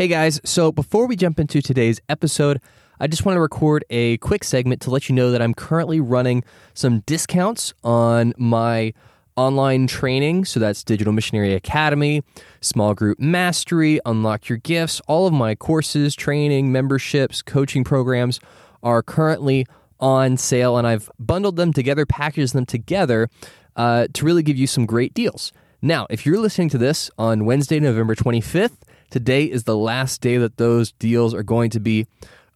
Hey guys, so before we jump into today's episode, I just want to record a quick segment to let you know that I'm currently running some discounts on my online training. So that's Digital Missionary Academy, Small Group Mastery, Unlock Your Gifts. All of my courses, training, memberships, coaching programs are currently on sale, and I've bundled them together, packaged them together uh, to really give you some great deals. Now, if you're listening to this on Wednesday, November 25th, today is the last day that those deals are going to be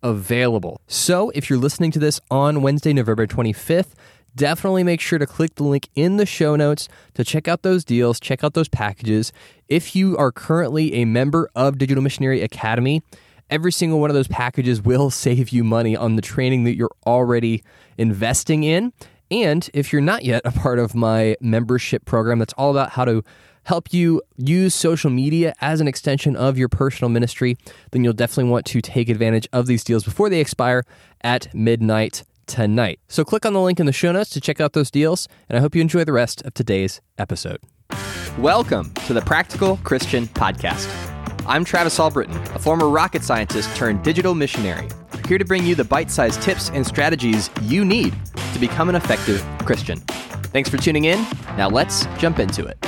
available. So if you're listening to this on Wednesday, November 25th, definitely make sure to click the link in the show notes to check out those deals, check out those packages. If you are currently a member of Digital Missionary Academy, every single one of those packages will save you money on the training that you're already investing in. And if you're not yet a part of my membership program, that's all about how to help you use social media as an extension of your personal ministry, then you'll definitely want to take advantage of these deals before they expire at midnight tonight. So click on the link in the show notes to check out those deals, and I hope you enjoy the rest of today's episode. Welcome to the Practical Christian Podcast. I'm Travis Albritton, a former rocket scientist turned digital missionary, here to bring you the bite sized tips and strategies you need to become an effective Christian. Thanks for tuning in. Now let's jump into it.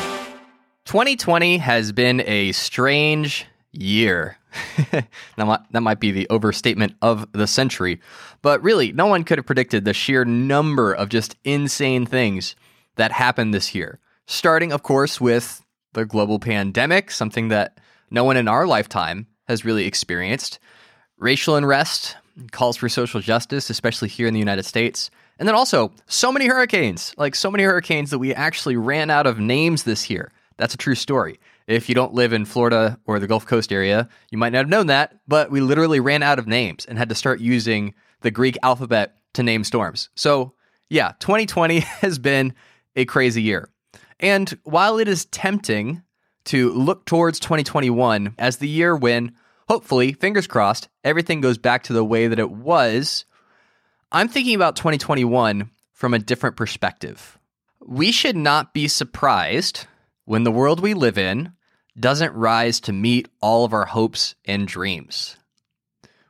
2020 has been a strange year. that might be the overstatement of the century, but really, no one could have predicted the sheer number of just insane things that happened this year. Starting, of course, with the global pandemic, something that no one in our lifetime has really experienced. Racial unrest, calls for social justice, especially here in the United States. And then also, so many hurricanes, like so many hurricanes that we actually ran out of names this year. That's a true story. If you don't live in Florida or the Gulf Coast area, you might not have known that, but we literally ran out of names and had to start using the Greek alphabet to name storms. So, yeah, 2020 has been a crazy year. And while it is tempting to look towards 2021 as the year when, hopefully, fingers crossed, everything goes back to the way that it was. I'm thinking about 2021 from a different perspective. We should not be surprised when the world we live in doesn't rise to meet all of our hopes and dreams.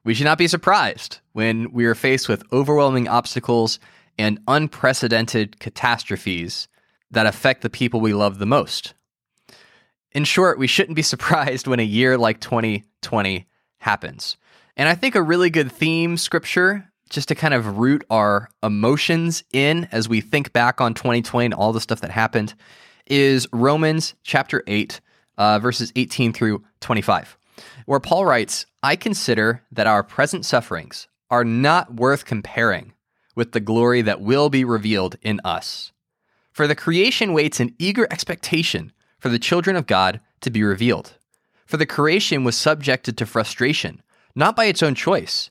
We should not be surprised when we are faced with overwhelming obstacles and unprecedented catastrophes that affect the people we love the most. In short, we shouldn't be surprised when a year like 2020 happens. And I think a really good theme scripture, just to kind of root our emotions in as we think back on 2020 and all the stuff that happened, is Romans chapter 8, uh, verses 18 through 25, where Paul writes, I consider that our present sufferings are not worth comparing with the glory that will be revealed in us. For the creation waits in eager expectation for the children of God to be revealed. For the creation was subjected to frustration, not by its own choice,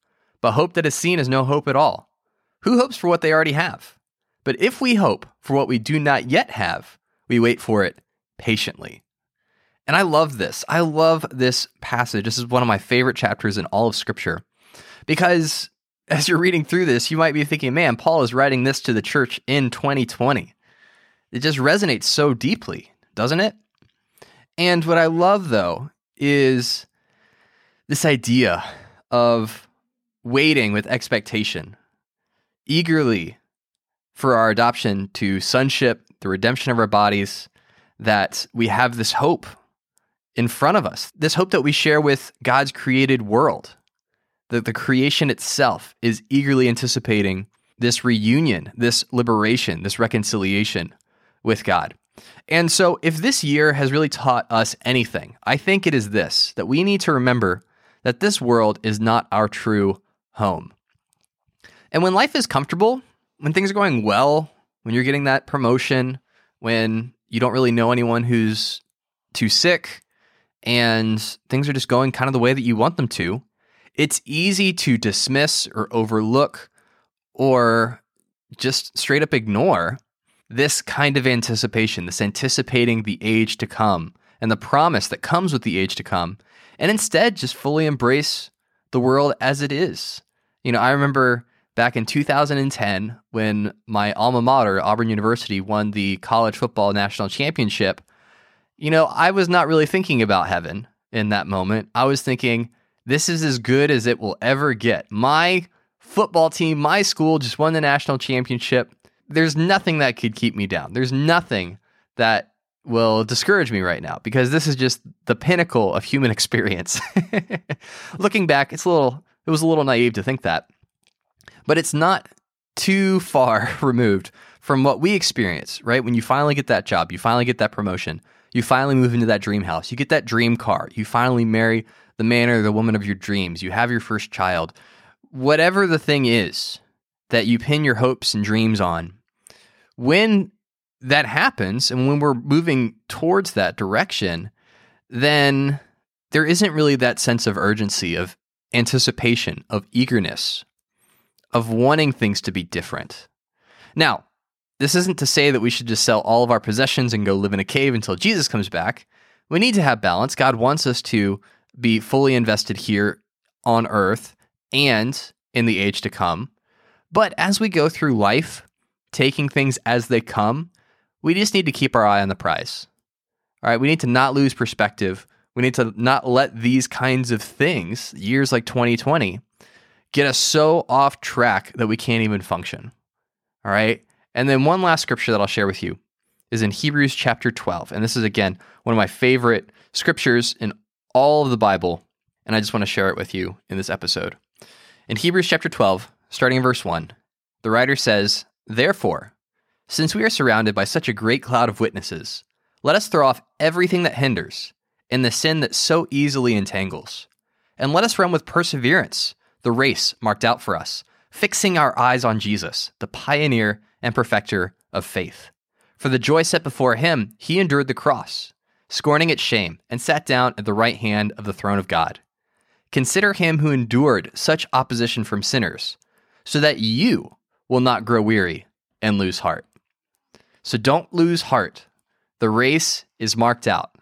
But hope that is seen is no hope at all. Who hopes for what they already have? But if we hope for what we do not yet have, we wait for it patiently. And I love this. I love this passage. This is one of my favorite chapters in all of Scripture because as you're reading through this, you might be thinking, man, Paul is writing this to the church in 2020. It just resonates so deeply, doesn't it? And what I love, though, is this idea of waiting with expectation, eagerly for our adoption to sonship, the redemption of our bodies, that we have this hope in front of us, this hope that we share with God's created world, that the creation itself is eagerly anticipating this reunion, this liberation, this reconciliation with God. And so, if this year has really taught us anything, I think it is this that we need to remember that this world is not our true home. And when life is comfortable, when things are going well, when you're getting that promotion, when you don't really know anyone who's too sick and things are just going kind of the way that you want them to, it's easy to dismiss or overlook or just straight up ignore this kind of anticipation, this anticipating the age to come and the promise that comes with the age to come, and instead just fully embrace the world as it is. You know, I remember back in 2010 when my alma mater, Auburn University, won the college football national championship. You know, I was not really thinking about heaven in that moment. I was thinking, this is as good as it will ever get. My football team, my school just won the national championship. There's nothing that could keep me down. There's nothing that will discourage me right now because this is just the pinnacle of human experience. Looking back, it's a little it was a little naive to think that. But it's not too far removed from what we experience, right? When you finally get that job, you finally get that promotion, you finally move into that dream house, you get that dream car, you finally marry the man or the woman of your dreams, you have your first child. Whatever the thing is that you pin your hopes and dreams on, when that happens and when we're moving towards that direction, then there isn't really that sense of urgency, of anticipation, of eagerness, of wanting things to be different. Now, this isn't to say that we should just sell all of our possessions and go live in a cave until Jesus comes back. We need to have balance. God wants us to be fully invested here on earth and in the age to come. But as we go through life, taking things as they come, we just need to keep our eye on the prize. All right, we need to not lose perspective. We need to not let these kinds of things, years like 2020, get us so off track that we can't even function. All right. And then one last scripture that I'll share with you is in Hebrews chapter 12. And this is, again, one of my favorite scriptures in all of the Bible. And I just want to share it with you in this episode. In Hebrews chapter 12, starting in verse 1, the writer says, Therefore, since we are surrounded by such a great cloud of witnesses, let us throw off everything that hinders and the sin that so easily entangles. And let us run with perseverance the race marked out for us, fixing our eyes on Jesus, the pioneer and perfecter of faith. For the joy set before him, he endured the cross, scorning its shame, and sat down at the right hand of the throne of God. Consider him who endured such opposition from sinners, so that you will not grow weary and lose heart. So don't lose heart. The race is marked out.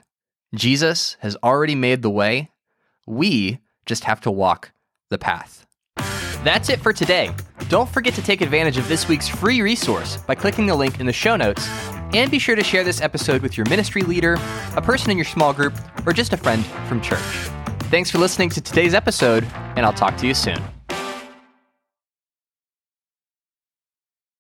Jesus has already made the way. We just have to walk the path. That's it for today. Don't forget to take advantage of this week's free resource by clicking the link in the show notes. And be sure to share this episode with your ministry leader, a person in your small group, or just a friend from church. Thanks for listening to today's episode, and I'll talk to you soon.